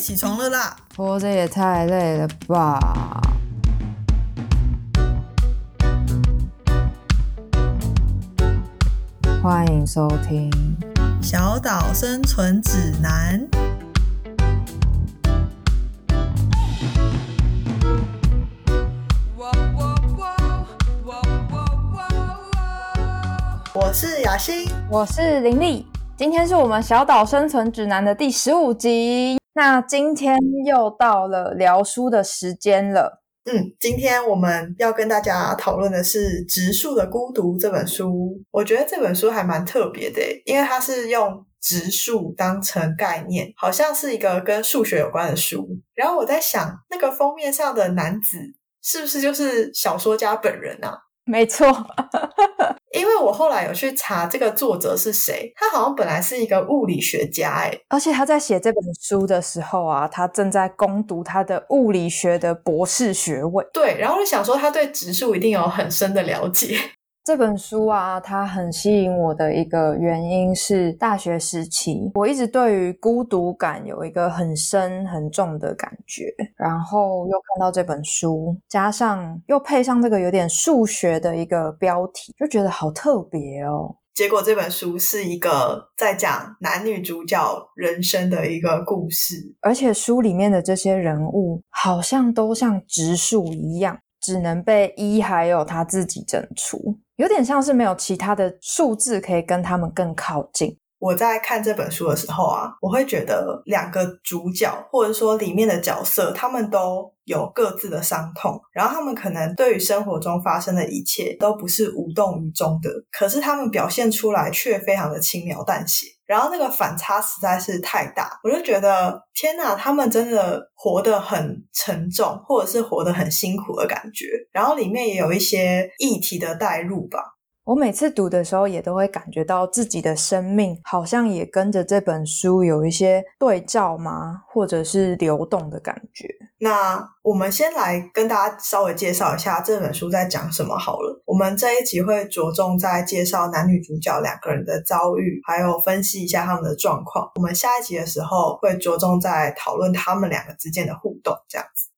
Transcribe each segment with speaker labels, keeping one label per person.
Speaker 1: 起床了啦！
Speaker 2: 活着也太累了吧！欢迎收听《
Speaker 1: 小岛生存指南》。我是雅欣，
Speaker 2: 我是林丽。今天是我们《小岛生存指南》的第十五集。那今天又到了聊书的时间了。
Speaker 1: 嗯，今天我们要跟大家讨论的是《植树的孤独》这本书。我觉得这本书还蛮特别的，因为它是用植树当成概念，好像是一个跟数学有关的书。然后我在想，那个封面上的男子是不是就是小说家本人啊？
Speaker 2: 没错，
Speaker 1: 因为我后来有去查这个作者是谁，他好像本来是一个物理学家，哎，
Speaker 2: 而且他在写这本书的时候啊，他正在攻读他的物理学的博士学位。
Speaker 1: 对，然后就想说他对植树一定有很深的了解。
Speaker 2: 这本书啊，它很吸引我的一个原因是大学时期，我一直对于孤独感有一个很深很重的感觉，然后又看到这本书，加上又配上这个有点数学的一个标题，就觉得好特别哦。
Speaker 1: 结果这本书是一个在讲男女主角人生的一个故事，
Speaker 2: 而且书里面的这些人物好像都像植树一样，只能被一还有他自己整除。有点像是没有其他的数字可以跟他们更靠近。
Speaker 1: 我在看这本书的时候啊，我会觉得两个主角或者说里面的角色，他们都有各自的伤痛，然后他们可能对于生活中发生的一切都不是无动于衷的，可是他们表现出来却非常的轻描淡写。然后那个反差实在是太大，我就觉得天呐，他们真的活得很沉重，或者是活得很辛苦的感觉。然后里面也有一些议题的代入吧。
Speaker 2: 我每次读的时候，也都会感觉到自己的生命好像也跟着这本书有一些对照吗？或者是流动的感觉。
Speaker 1: 那我们先来跟大家稍微介绍一下这本书在讲什么好了。我们这一集会着重在介绍男女主角两个人的遭遇，还有分析一下他们的状况。我们下一集的时候会着重在讨论他们两个之间的互动，这样子。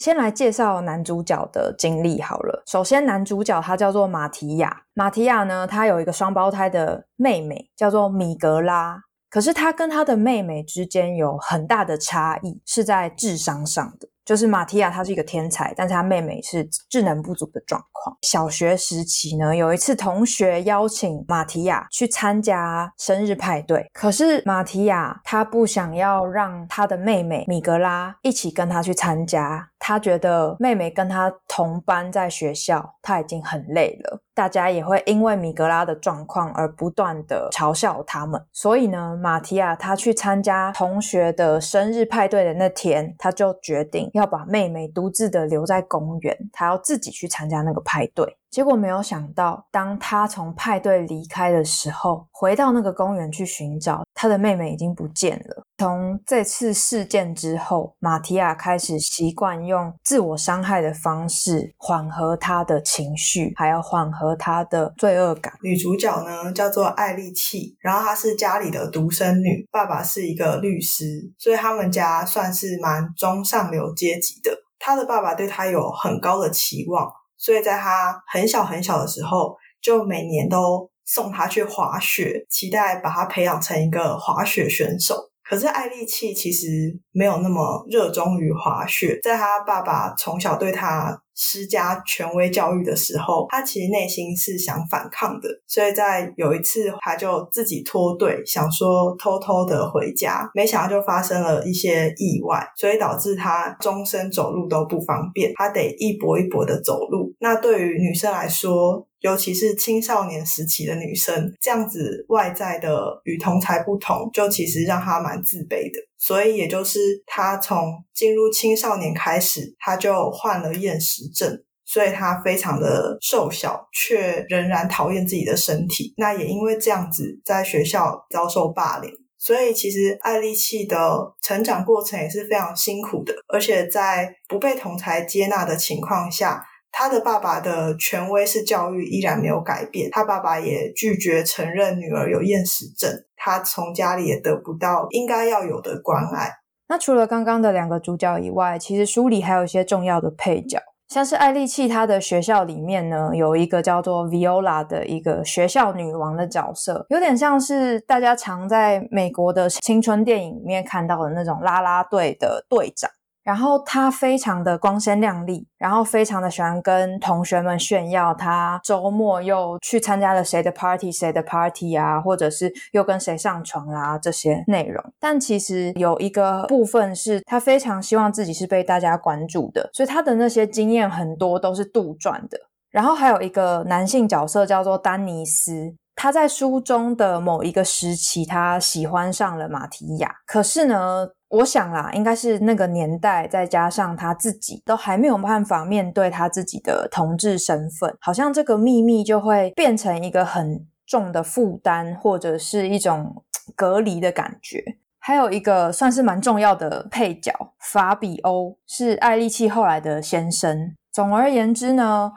Speaker 2: 先来介绍男主角的经历好了。首先，男主角他叫做马提亚。马提亚呢，他有一个双胞胎的妹妹，叫做米格拉。可是他跟他的妹妹之间有很大的差异，是在智商上的。就是马提亚，他是一个天才，但是他妹妹是智能不足的状况。小学时期呢，有一次同学邀请马提亚去参加生日派对，可是马提亚他不想要让他的妹妹米格拉一起跟他去参加，他觉得妹妹跟他同班在学校，他已经很累了。大家也会因为米格拉的状况而不断的嘲笑他们，所以呢，马提亚他去参加同学的生日派对的那天，他就决定要把妹妹独自的留在公园，他要自己去参加那个派对。结果没有想到，当他从派对离开的时候，回到那个公园去寻找他的妹妹，已经不见了。从这次事件之后，马提亚开始习惯用自我伤害的方式缓和他的情绪，还要缓和他的罪恶感。
Speaker 1: 女主角呢叫做艾丽契，然后她是家里的独生女，爸爸是一个律师，所以他们家算是蛮中上流阶级的。她的爸爸对她有很高的期望。所以在她很小很小的时候，就每年都送他去滑雪，期待把他培养成一个滑雪选手。可是艾丽契其实没有那么热衷于滑雪，在他爸爸从小对他。施加权威教育的时候，他其实内心是想反抗的，所以在有一次，他就自己脱队，想说偷偷的回家，没想到就发生了一些意外，所以导致他终身走路都不方便，他得一跛一跛的走路。那对于女生来说，尤其是青少年时期的女生，这样子外在的与同才不同，就其实让她蛮自卑的。所以，也就是他从进入青少年开始，他就患了厌食症，所以他非常的瘦小，却仍然讨厌自己的身体。那也因为这样子，在学校遭受霸凌。所以，其实艾丽契的成长过程也是非常辛苦的，而且在不被同才接纳的情况下。他的爸爸的权威式教育依然没有改变，他爸爸也拒绝承认女儿有厌食症，他从家里也得不到应该要有的关爱。
Speaker 2: 那除了刚刚的两个主角以外，其实书里还有一些重要的配角，像是艾丽契她的学校里面呢，有一个叫做 Viola 的一个学校女王的角色，有点像是大家常在美国的青春电影里面看到的那种啦啦队的队长。然后他非常的光鲜亮丽，然后非常的喜欢跟同学们炫耀他周末又去参加了谁的 party 谁的 party 啊，或者是又跟谁上床啊这些内容。但其实有一个部分是他非常希望自己是被大家关注的，所以他的那些经验很多都是杜撰的。然后还有一个男性角色叫做丹尼斯，他在书中的某一个时期，他喜欢上了马提亚，可是呢。我想啦，应该是那个年代，再加上他自己都还没有办法面对他自己的同志身份，好像这个秘密就会变成一个很重的负担，或者是一种隔离的感觉。还有一个算是蛮重要的配角法比欧，是艾利契后来的先生。总而言之呢。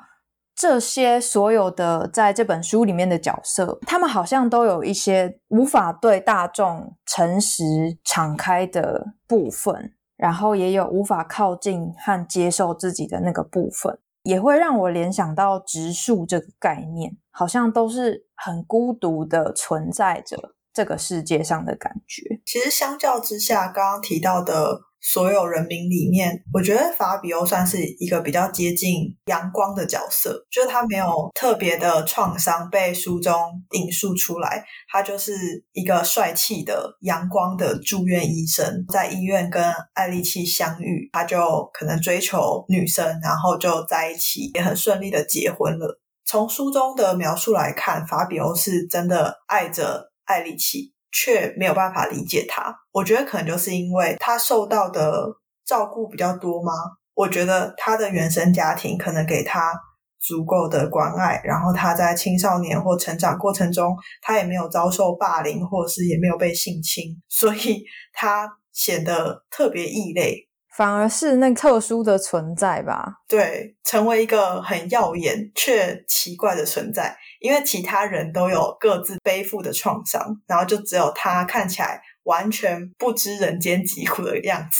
Speaker 2: 这些所有的在这本书里面的角色，他们好像都有一些无法对大众诚实敞开的部分，然后也有无法靠近和接受自己的那个部分，也会让我联想到植树这个概念，好像都是很孤独的存在着这个世界上的感觉。
Speaker 1: 其实相较之下，刚刚提到的。所有人民里面，我觉得法比欧算是一个比较接近阳光的角色，就是他没有特别的创伤被书中引述出来，他就是一个帅气的阳光的住院医生，在医院跟艾丽契相遇，他就可能追求女生，然后就在一起，也很顺利的结婚了。从书中的描述来看，法比欧是真的爱着艾丽契。却没有办法理解他，我觉得可能就是因为他受到的照顾比较多吗？我觉得他的原生家庭可能给他足够的关爱，然后他在青少年或成长过程中，他也没有遭受霸凌，或是也没有被性侵，所以他显得特别异类。
Speaker 2: 反而是那特殊的存在吧？
Speaker 1: 对，成为一个很耀眼却奇怪的存在，因为其他人都有各自背负的创伤，然后就只有他看起来完全不知人间疾苦的样子。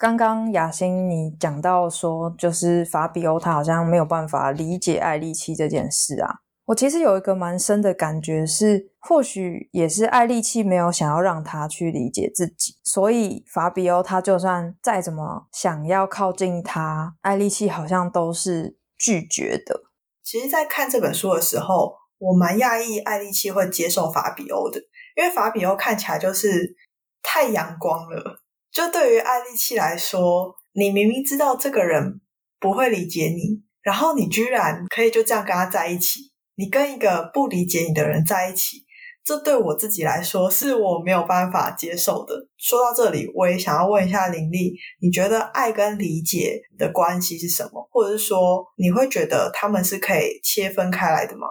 Speaker 2: 刚刚雅欣你讲到说，就是法比欧他好像没有办法理解爱丽契这件事啊。我其实有一个蛮深的感觉是，或许也是艾利契没有想要让他去理解自己，所以法比欧他就算再怎么想要靠近他，艾利契好像都是拒绝的。
Speaker 1: 其实，在看这本书的时候，我蛮讶异艾利契会接受法比欧的，因为法比欧看起来就是太阳光了。就对于艾利契来说，你明明知道这个人不会理解你，然后你居然可以就这样跟他在一起。你跟一个不理解你的人在一起，这对我自己来说是我没有办法接受的。说到这里，我也想要问一下林丽，你觉得爱跟理解的关系是什么？或者是说，你会觉得他们是可以切分开来的吗？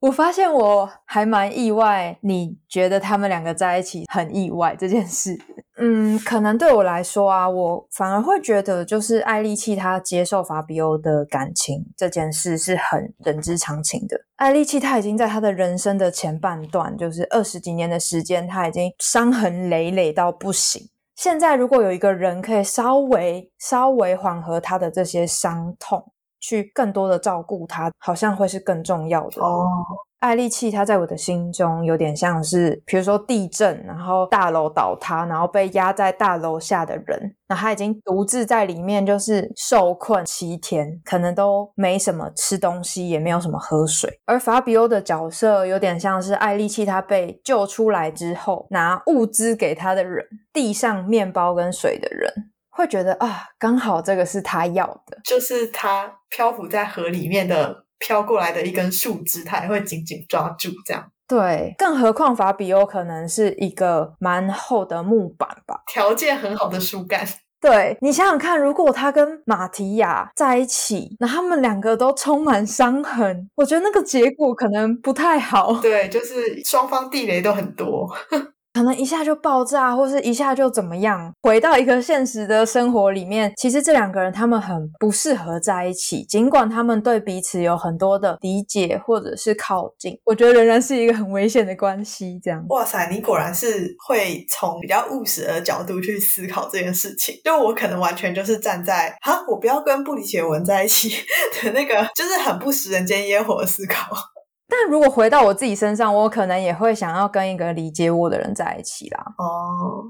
Speaker 2: 我发现我还蛮意外，你觉得他们两个在一起很意外这件事。嗯，可能对我来说啊，我反而会觉得，就是艾丽契他接受法比欧的感情这件事是很人之常情的。艾丽契他已经在他的人生的前半段，就是二十几年的时间，他已经伤痕累累到不行。现在如果有一个人可以稍微稍微缓和他的这些伤痛。去更多的照顾他，好像会是更重要的
Speaker 1: 哦。
Speaker 2: 艾丽契，他在我的心中有点像是，比如说地震，然后大楼倒塌，然后被压在大楼下的人，那他已经独自在里面，就是受困七天，可能都没什么吃东西，也没有什么喝水。而法比欧的角色有点像是艾丽契，他被救出来之后，拿物资给他的人，递上面包跟水的人。会觉得啊，刚好这个是他要的，
Speaker 1: 就是他漂浮在河里面的飘过来的一根树枝，它也会紧紧抓住这样。
Speaker 2: 对，更何况法比欧可能是一个蛮厚的木板吧，
Speaker 1: 条件很好的树干。
Speaker 2: 对你想想看，如果他跟马提亚在一起，那他们两个都充满伤痕，我觉得那个结果可能不太好。
Speaker 1: 对，就是双方地雷都很多。
Speaker 2: 可能一下就爆炸，或是一下就怎么样。回到一个现实的生活里面，其实这两个人他们很不适合在一起，尽管他们对彼此有很多的理解或者是靠近，我觉得仍然是一个很危险的关系。这样，
Speaker 1: 哇塞，你果然是会从比较务实的角度去思考这件事情。就我可能完全就是站在哈，我不要跟不理解文在一起 的那个，就是很不食人间烟火的思考。
Speaker 2: 但如果回到我自己身上，我可能也会想要跟一个理解我的人在一起啦。
Speaker 1: 哦，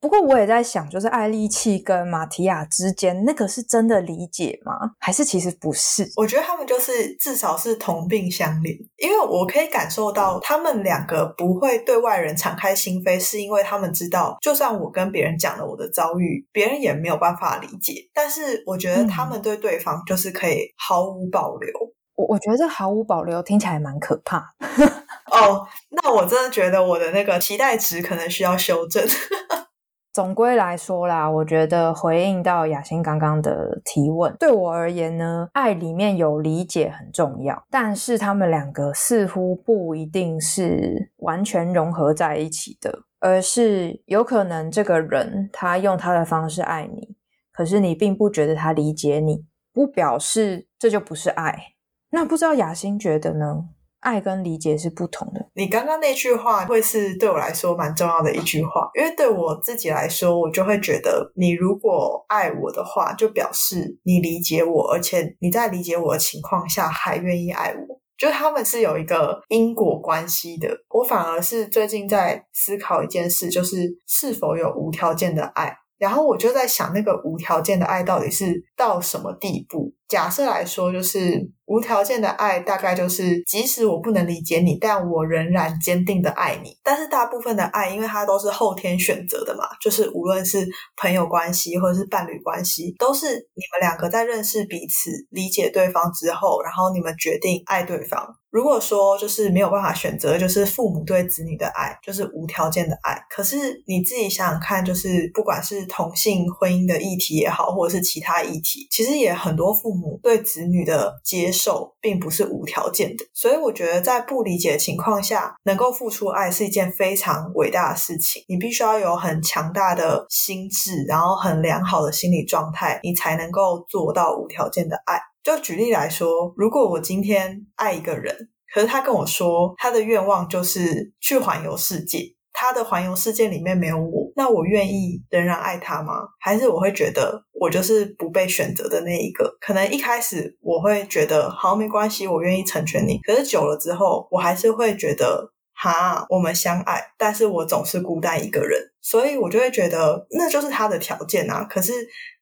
Speaker 2: 不过我也在想，就是艾丽契跟马提亚之间，那个是真的理解吗？还是其实不是？
Speaker 1: 我觉得他们就是至少是同病相怜，因为我可以感受到他们两个不会对外人敞开心扉，是因为他们知道，就算我跟别人讲了我的遭遇，别人也没有办法理解。但是我觉得他们对对方就是可以毫无保留。
Speaker 2: 我我觉得这毫无保留听起来蛮可怕。
Speaker 1: 哦，那我真的觉得我的那个期待值可能需要修正。
Speaker 2: 总归来说啦，我觉得回应到雅欣刚刚的提问，对我而言呢，爱里面有理解很重要，但是他们两个似乎不一定是完全融合在一起的，而是有可能这个人他用他的方式爱你，可是你并不觉得他理解你，不表示这就不是爱。那不知道雅欣觉得呢？爱跟理解是不同的。
Speaker 1: 你刚刚那句话会是对我来说蛮重要的一句话，因为对我自己来说，我就会觉得，你如果爱我的话，就表示你理解我，而且你在理解我的情况下还愿意爱我，就他们是有一个因果关系的。我反而是最近在思考一件事，就是是否有无条件的爱。然后我就在想，那个无条件的爱到底是到什么地步？假设来说，就是无条件的爱，大概就是即使我不能理解你，但我仍然坚定的爱你。但是大部分的爱，因为它都是后天选择的嘛，就是无论是朋友关系或者是伴侣关系，都是你们两个在认识彼此、理解对方之后，然后你们决定爱对方。如果说就是没有办法选择，就是父母对子女的爱，就是无条件的爱。可是你自己想想看，就是不管是同性婚姻的议题也好，或者是其他议题，其实也很多父母对子女的接受并不是无条件的。所以我觉得在不理解的情况下，能够付出爱是一件非常伟大的事情。你必须要有很强大的心智，然后很良好的心理状态，你才能够做到无条件的爱。就举例来说，如果我今天爱一个人，可是他跟我说他的愿望就是去环游世界，他的环游世界里面没有我，那我愿意仍然爱他吗？还是我会觉得我就是不被选择的那一个？可能一开始我会觉得好没关系，我愿意成全你。可是久了之后，我还是会觉得哈，我们相爱，但是我总是孤单一个人，所以我就会觉得那就是他的条件啊。可是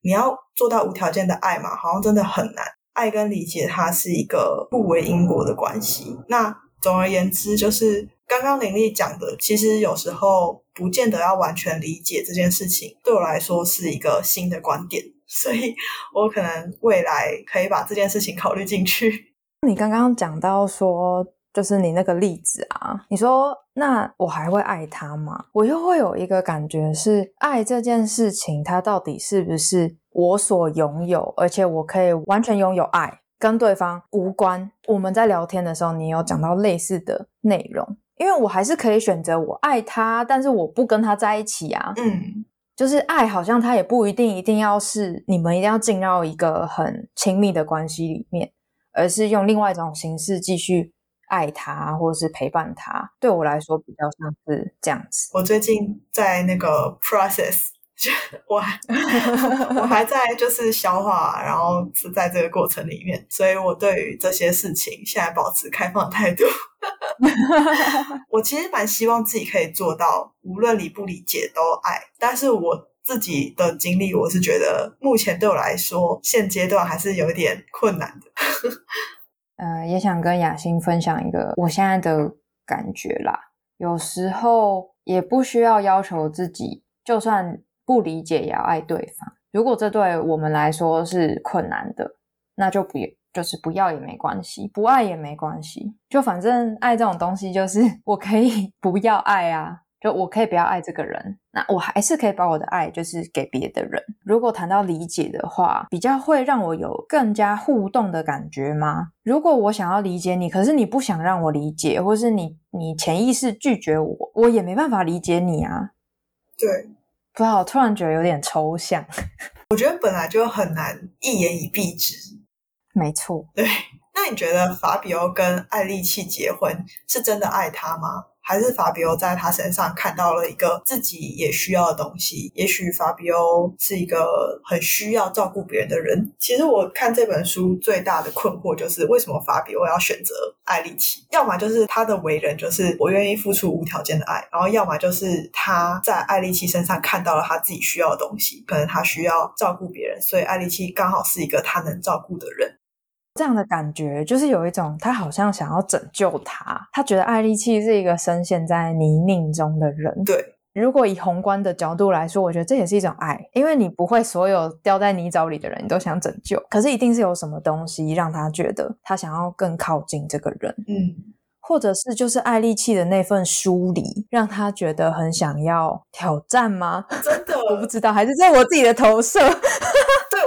Speaker 1: 你要做到无条件的爱嘛，好像真的很难。爱跟理解，它是一个不为因果的关系。那总而言之，就是刚刚林丽讲的，其实有时候不见得要完全理解这件事情。对我来说，是一个新的观点，所以 我可能未来可以把这件事情考虑进去。
Speaker 2: 你刚刚讲到说，就是你那个例子啊，你说那我还会爱他吗？我又会有一个感觉是，爱这件事情，它到底是不是？我所拥有，而且我可以完全拥有爱，跟对方无关。我们在聊天的时候，你有讲到类似的内容，因为我还是可以选择我爱他，但是我不跟他在一起啊。
Speaker 1: 嗯，
Speaker 2: 就是爱，好像他也不一定一定要是你们一定要进到一个很亲密的关系里面，而是用另外一种形式继续爱他，或是陪伴他。对我来说，比较像是这样子。
Speaker 1: 我最近在那个 process。我还我还在就是消化，然后是在这个过程里面，所以我对于这些事情现在保持开放态度。我其实蛮希望自己可以做到，无论理不理解都爱。但是我自己的经历，我是觉得目前对我来说，现阶段还是有点困难的。
Speaker 2: 呃，也想跟雅欣分享一个我现在的感觉啦。有时候也不需要要求自己，就算。不理解也要爱对方。如果这对我们来说是困难的，那就不就是不要也没关系，不爱也没关系。就反正爱这种东西，就是 我可以不要爱啊，就我可以不要爱这个人，那我还是可以把我的爱就是给别的人。如果谈到理解的话，比较会让我有更加互动的感觉吗？如果我想要理解你，可是你不想让我理解，或是你你潜意识拒绝我，我也没办法理解你啊。
Speaker 1: 对，
Speaker 2: 不知道，我突然觉得有点抽象。
Speaker 1: 我觉得本来就很难一言以蔽之。
Speaker 2: 没错，
Speaker 1: 对。那你觉得法比欧跟艾丽契结婚是真的爱他吗？还是法比欧在他身上看到了一个自己也需要的东西？也许法比欧是一个很需要照顾别人的人。其实我看这本书最大的困惑就是，为什么法比欧要选择艾丽奇？要么就是他的为人就是我愿意付出无条件的爱，然后要么就是他在艾丽奇身上看到了他自己需要的东西，可能他需要照顾别人，所以艾丽奇刚好是一个他能照顾的人。
Speaker 2: 这样的感觉就是有一种，他好像想要拯救他，他觉得艾丽契是一个深陷在泥泞中的人。
Speaker 1: 对，
Speaker 2: 如果以宏观的角度来说，我觉得这也是一种爱，因为你不会所有掉在泥沼里的人你都想拯救，可是一定是有什么东西让他觉得他想要更靠近这个人，
Speaker 1: 嗯，
Speaker 2: 或者是就是爱丽契的那份疏离，让他觉得很想要挑战吗？
Speaker 1: 真的，
Speaker 2: 我不知道，还是在我自己的投射。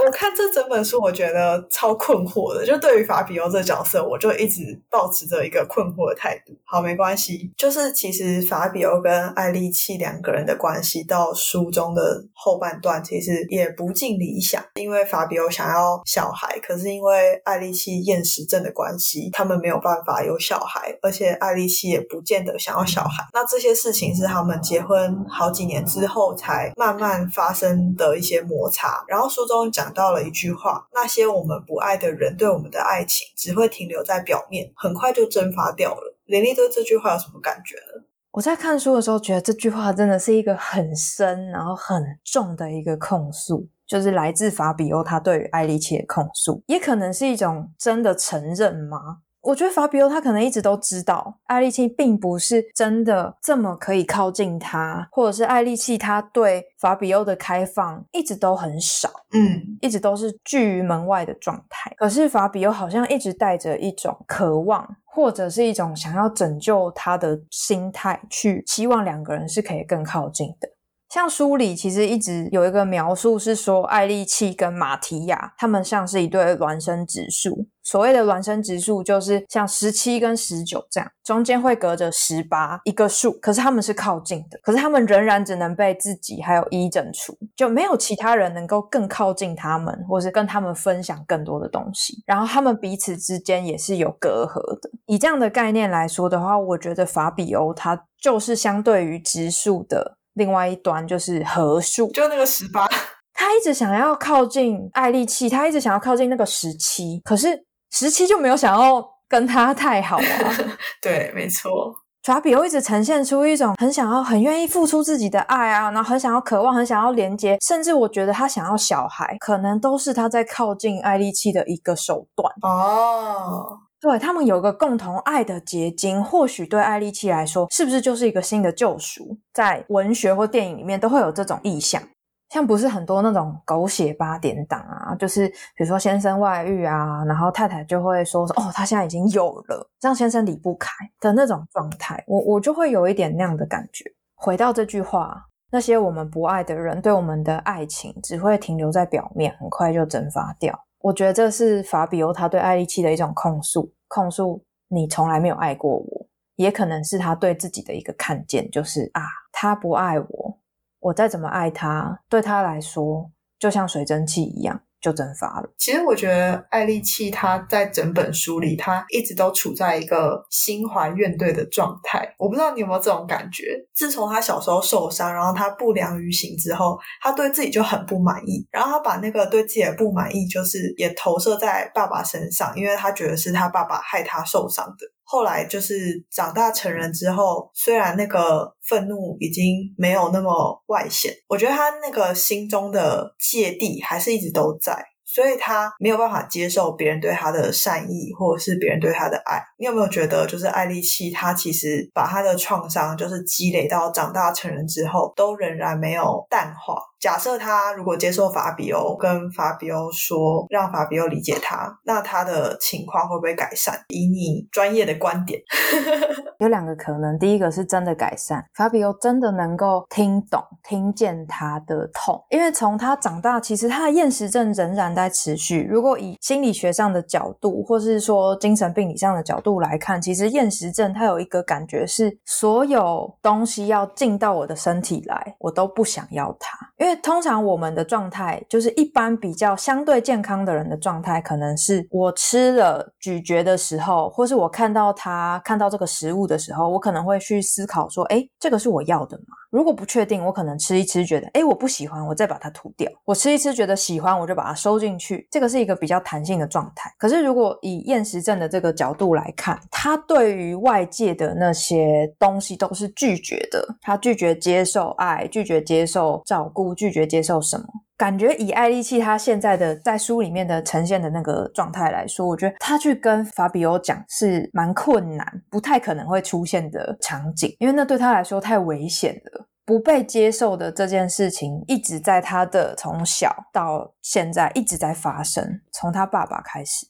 Speaker 1: 我看这整本书，我觉得超困惑的。就对于法比欧这角色，我就一直保持着一个困惑的态度。好，没关系。就是其实法比欧跟艾丽契两个人的关系，到书中的后半段，其实也不尽理想。因为法比欧想要小孩，可是因为艾丽契厌食症的关系，他们没有办法有小孩，而且艾丽契也不见得想要小孩。那这些事情是他们结婚好几年之后才慢慢发生的一些摩擦。然后书中讲。到了一句话：那些我们不爱的人对我们的爱情只会停留在表面，很快就蒸发掉了。连丽对这句话有什么感觉呢？
Speaker 2: 我在看书的时候觉得这句话真的是一个很深然后很重的一个控诉，就是来自法比欧他对于艾丽奇的控诉，也可能是一种真的承认吗？我觉得法比欧他可能一直都知道艾丽契并不是真的这么可以靠近他，或者是艾丽契他对法比欧的开放一直都很少，
Speaker 1: 嗯，
Speaker 2: 一直都是拒于门外的状态。可是法比欧好像一直带着一种渴望，或者是一种想要拯救他的心态，去希望两个人是可以更靠近的。像书里其实一直有一个描述是说，艾丽契跟马提亚他们像是一对孪生直树。所谓的孪生直树，就是像十七跟十九这样，中间会隔着十八一个数，可是他们是靠近的，可是他们仍然只能被自己还有一整除，就没有其他人能够更靠近他们，或是跟他们分享更多的东西。然后他们彼此之间也是有隔阂的。以这样的概念来说的话，我觉得法比欧它就是相对于植树的。另外一端就是合数，
Speaker 1: 就那个十八，
Speaker 2: 他一直想要靠近艾丽契，他一直想要靠近那个十七，可是十七就没有想要跟他太好啊。
Speaker 1: 对，没错。
Speaker 2: 法比又一直呈现出一种很想要、很愿意付出自己的爱啊，然后很想要、渴望、很想要连接，甚至我觉得他想要小孩，可能都是他在靠近爱丽契的一个手段
Speaker 1: 哦。
Speaker 2: 对他们有个共同爱的结晶，或许对艾丽契来说，是不是就是一个新的救赎？在文学或电影里面都会有这种意象，像不是很多那种狗血八点档啊，就是比如说先生外遇啊，然后太太就会说说哦，他现在已经有了，让先生离不开的那种状态，我我就会有一点那样的感觉。回到这句话，那些我们不爱的人对我们的爱情只会停留在表面，很快就蒸发掉。我觉得这是法比欧他对艾丽契的一种控诉，控诉你从来没有爱过我，也可能是他对自己的一个看见，就是啊，他不爱我，我再怎么爱他，对他来说就像水蒸气一样。就蒸发了。
Speaker 1: 其实我觉得艾丽契她在整本书里，她一直都处在一个心怀怨怼的状态。我不知道你有没有这种感觉？自从她小时候受伤，然后她不良于行之后，她对自己就很不满意。然后她把那个对自己的不满意，就是也投射在爸爸身上，因为她觉得是他爸爸害她受伤的。后来就是长大成人之后，虽然那个愤怒已经没有那么外显，我觉得他那个心中的芥蒂还是一直都在，所以他没有办法接受别人对他的善意，或者是别人对他的爱。你有没有觉得，就是艾丽契他其实把他的创伤，就是积累到长大成人之后，都仍然没有淡化？假设他如果接受法比欧，跟法比欧说让法比欧理解他，那他的情况会不会改善？以你专业的观点，
Speaker 2: 有两个可能，第一个是真的改善，法比欧真的能够听懂、听见他的痛，因为从他长大，其实他的厌食症仍然在持续。如果以心理学上的角度，或是说精神病理上的角度来看，其实厌食症它有一个感觉是，所有东西要进到我的身体来，我都不想要它。因为通常我们的状态，就是一般比较相对健康的人的状态，可能是我吃了咀嚼的时候，或是我看到它看到这个食物的时候，我可能会去思考说，哎，这个是我要的吗？如果不确定，我可能吃一吃，觉得哎我不喜欢，我再把它吐掉。我吃一吃，觉得喜欢，我就把它收进去。这个是一个比较弹性的状态。可是如果以厌食症的这个角度来看，他对于外界的那些东西都是拒绝的，他拒绝接受爱，拒绝接受照顾，拒绝接受什么？感觉以艾丽契他现在的在书里面的呈现的那个状态来说，我觉得他去跟法比欧讲是蛮困难，不太可能会出现的场景，因为那对他来说太危险了。不被接受的这件事情，一直在他的从小到现在一直在发生，从他爸爸开始，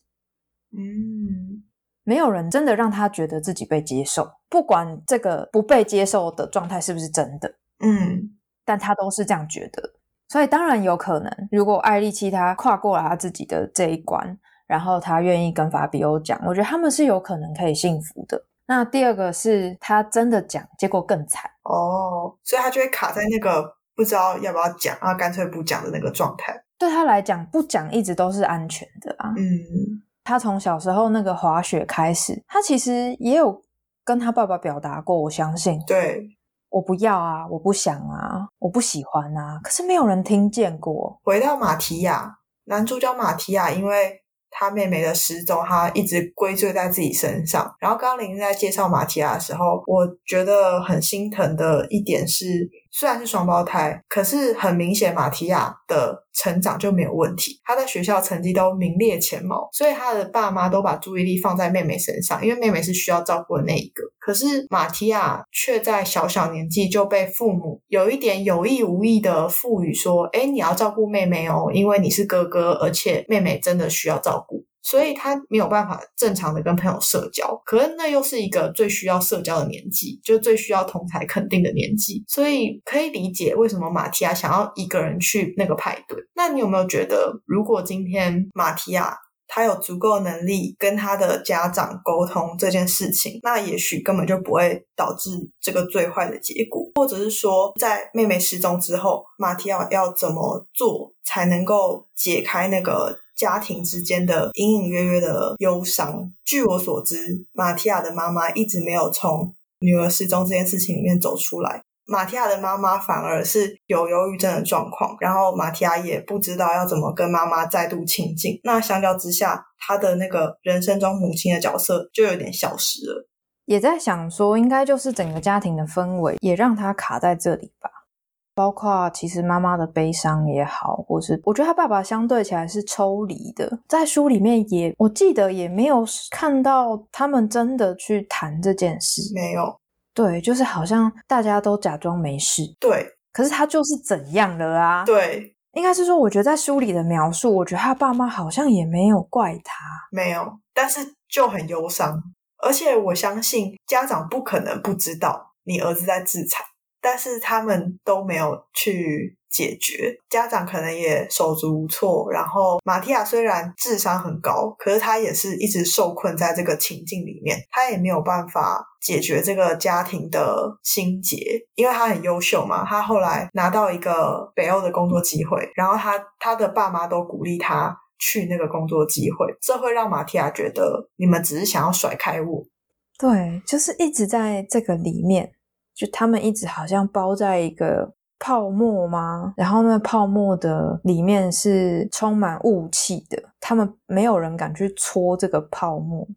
Speaker 1: 嗯，
Speaker 2: 没有人真的让他觉得自己被接受，不管这个不被接受的状态是不是真的，
Speaker 1: 嗯，
Speaker 2: 但他都是这样觉得。所以当然有可能，如果艾丽契他跨过了他自己的这一关，然后他愿意跟法比欧讲，我觉得他们是有可能可以幸福的。那第二个是他真的讲，结果更惨
Speaker 1: 哦，所以他就会卡在那个不知道要不要讲，然后干脆不讲的那个状态。
Speaker 2: 对他来讲，不讲一直都是安全的啊。
Speaker 1: 嗯，
Speaker 2: 他从小时候那个滑雪开始，他其实也有跟他爸爸表达过，我相信。
Speaker 1: 对。
Speaker 2: 我不要啊！我不想啊！我不喜欢啊！可是没有人听见过。
Speaker 1: 回到马提亚，男主角马提亚，因为他妹妹的失踪，他一直归罪在自己身上。然后刚刚林在介绍马提亚的时候，我觉得很心疼的一点是。虽然是双胞胎，可是很明显马提亚的成长就没有问题。他在学校成绩都名列前茅，所以他的爸妈都把注意力放在妹妹身上，因为妹妹是需要照顾的那一个。可是马提亚却在小小年纪就被父母有一点有意无意的赋予说：“哎，你要照顾妹妹哦，因为你是哥哥，而且妹妹真的需要照顾。”所以他没有办法正常的跟朋友社交，可是那又是一个最需要社交的年纪，就最需要同台肯定的年纪，所以可以理解为什么马提亚想要一个人去那个派对。那你有没有觉得，如果今天马提亚他有足够能力跟他的家长沟通这件事情，那也许根本就不会导致这个最坏的结果，或者是说，在妹妹失踪之后，马提亚要怎么做才能够解开那个？家庭之间的隐隐约约的忧伤。据我所知，马提亚的妈妈一直没有从女儿失踪这件事情里面走出来。马提亚的妈妈反而是有忧郁症的状况，然后马提亚也不知道要怎么跟妈妈再度亲近。那相较之下，他的那个人生中母亲的角色就有点消失了。
Speaker 2: 也在想说，应该就是整个家庭的氛围也让他卡在这里吧。包括其实妈妈的悲伤也好，或是我觉得他爸爸相对起来是抽离的，在书里面也我记得也没有看到他们真的去谈这件事，
Speaker 1: 没有，
Speaker 2: 对，就是好像大家都假装没事，
Speaker 1: 对，
Speaker 2: 可是他就是怎样了啊？
Speaker 1: 对，
Speaker 2: 应该是说，我觉得在书里的描述，我觉得他爸妈好像也没有怪他，
Speaker 1: 没有，但是就很忧伤，而且我相信家长不可能不知道你儿子在自残。但是他们都没有去解决，家长可能也手足无措。然后马蒂亚虽然智商很高，可是他也是一直受困在这个情境里面，他也没有办法解决这个家庭的心结，因为他很优秀嘛。他后来拿到一个北欧的工作机会，然后他他的爸妈都鼓励他去那个工作机会，这会让马蒂亚觉得你们只是想要甩开我。
Speaker 2: 对，就是一直在这个里面。就他们一直好像包在一个泡沫吗？然后那泡沫的里面是充满雾气的，他们没有人敢去戳这个泡沫。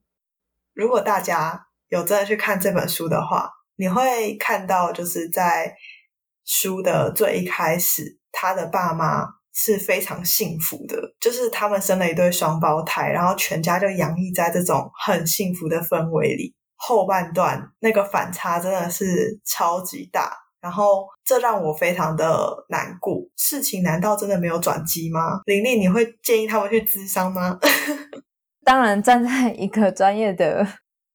Speaker 1: 如果大家有真的去看这本书的话，你会看到，就是在书的最一开始，他的爸妈是非常幸福的，就是他们生了一对双胞胎，然后全家就洋溢在这种很幸福的氛围里。后半段那个反差真的是超级大，然后这让我非常的难过。事情难道真的没有转机吗？玲玲，你会建议他们去咨商吗？
Speaker 2: 当然，站在一个专业的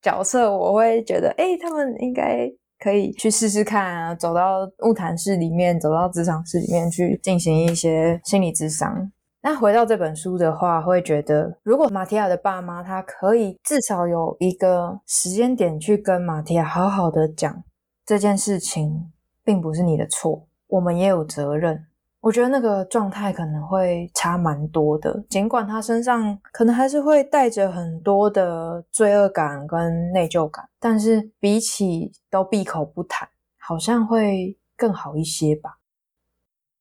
Speaker 2: 角色，我会觉得，哎，他们应该可以去试试看啊，走到物谈室里面，走到职场室里面去进行一些心理咨商。那回到这本书的话，会觉得，如果马提亚的爸妈他可以至少有一个时间点去跟马提亚好好的讲这件事情，并不是你的错，我们也有责任。我觉得那个状态可能会差蛮多的，尽管他身上可能还是会带着很多的罪恶感跟内疚感，但是比起都闭口不谈，好像会更好一些吧。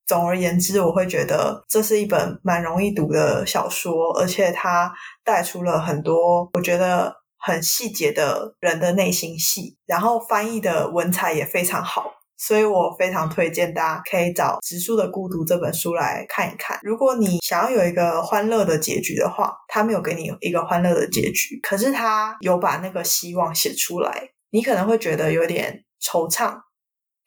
Speaker 1: 总而言之，我会觉得这是一本蛮容易读的小说，而且它带出了很多我觉得很细节的人的内心戏，然后翻译的文采也非常好。所以我非常推荐大家可以找《直树的孤独》这本书来看一看。如果你想要有一个欢乐的结局的话，他没有给你一个欢乐的结局，可是他有把那个希望写出来。你可能会觉得有点惆怅，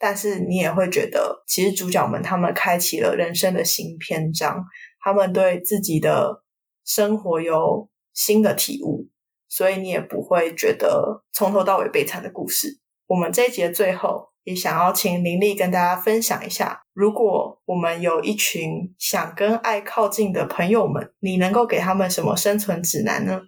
Speaker 1: 但是你也会觉得，其实主角们他们开启了人生的新篇章，他们对自己的生活有新的体悟，所以你也不会觉得从头到尾悲惨的故事。我们这一节最后。也想要请林丽跟大家分享一下，如果我们有一群想跟爱靠近的朋友们，你能够给他们什么生存指南呢？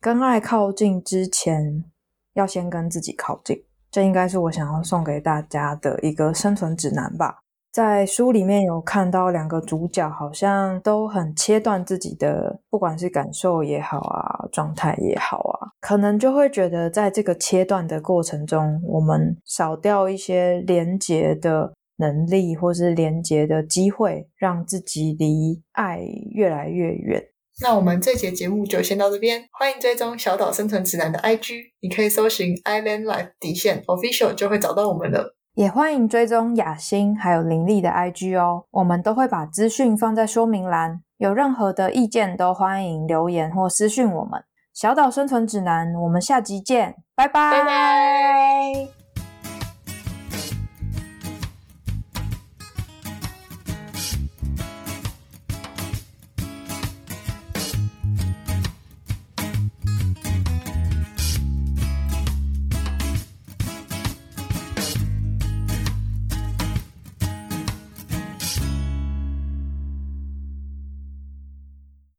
Speaker 2: 跟爱靠近之前，要先跟自己靠近，这应该是我想要送给大家的一个生存指南吧。在书里面有看到两个主角，好像都很切断自己的，不管是感受也好啊，状态也好啊，可能就会觉得在这个切断的过程中，我们少掉一些连接的能力，或是连接的机会，让自己离爱越来越远。
Speaker 1: 那我们这节节目就先到这边，欢迎追踪小岛生存指南的 IG，你可以搜寻 Island Life 底线 Official 就会找到我们了。
Speaker 2: 也欢迎追踪雅欣还有林立的 IG 哦，我们都会把资讯放在说明栏。有任何的意见都欢迎留言或私讯我们。小岛生存指南，我们下集见，拜拜。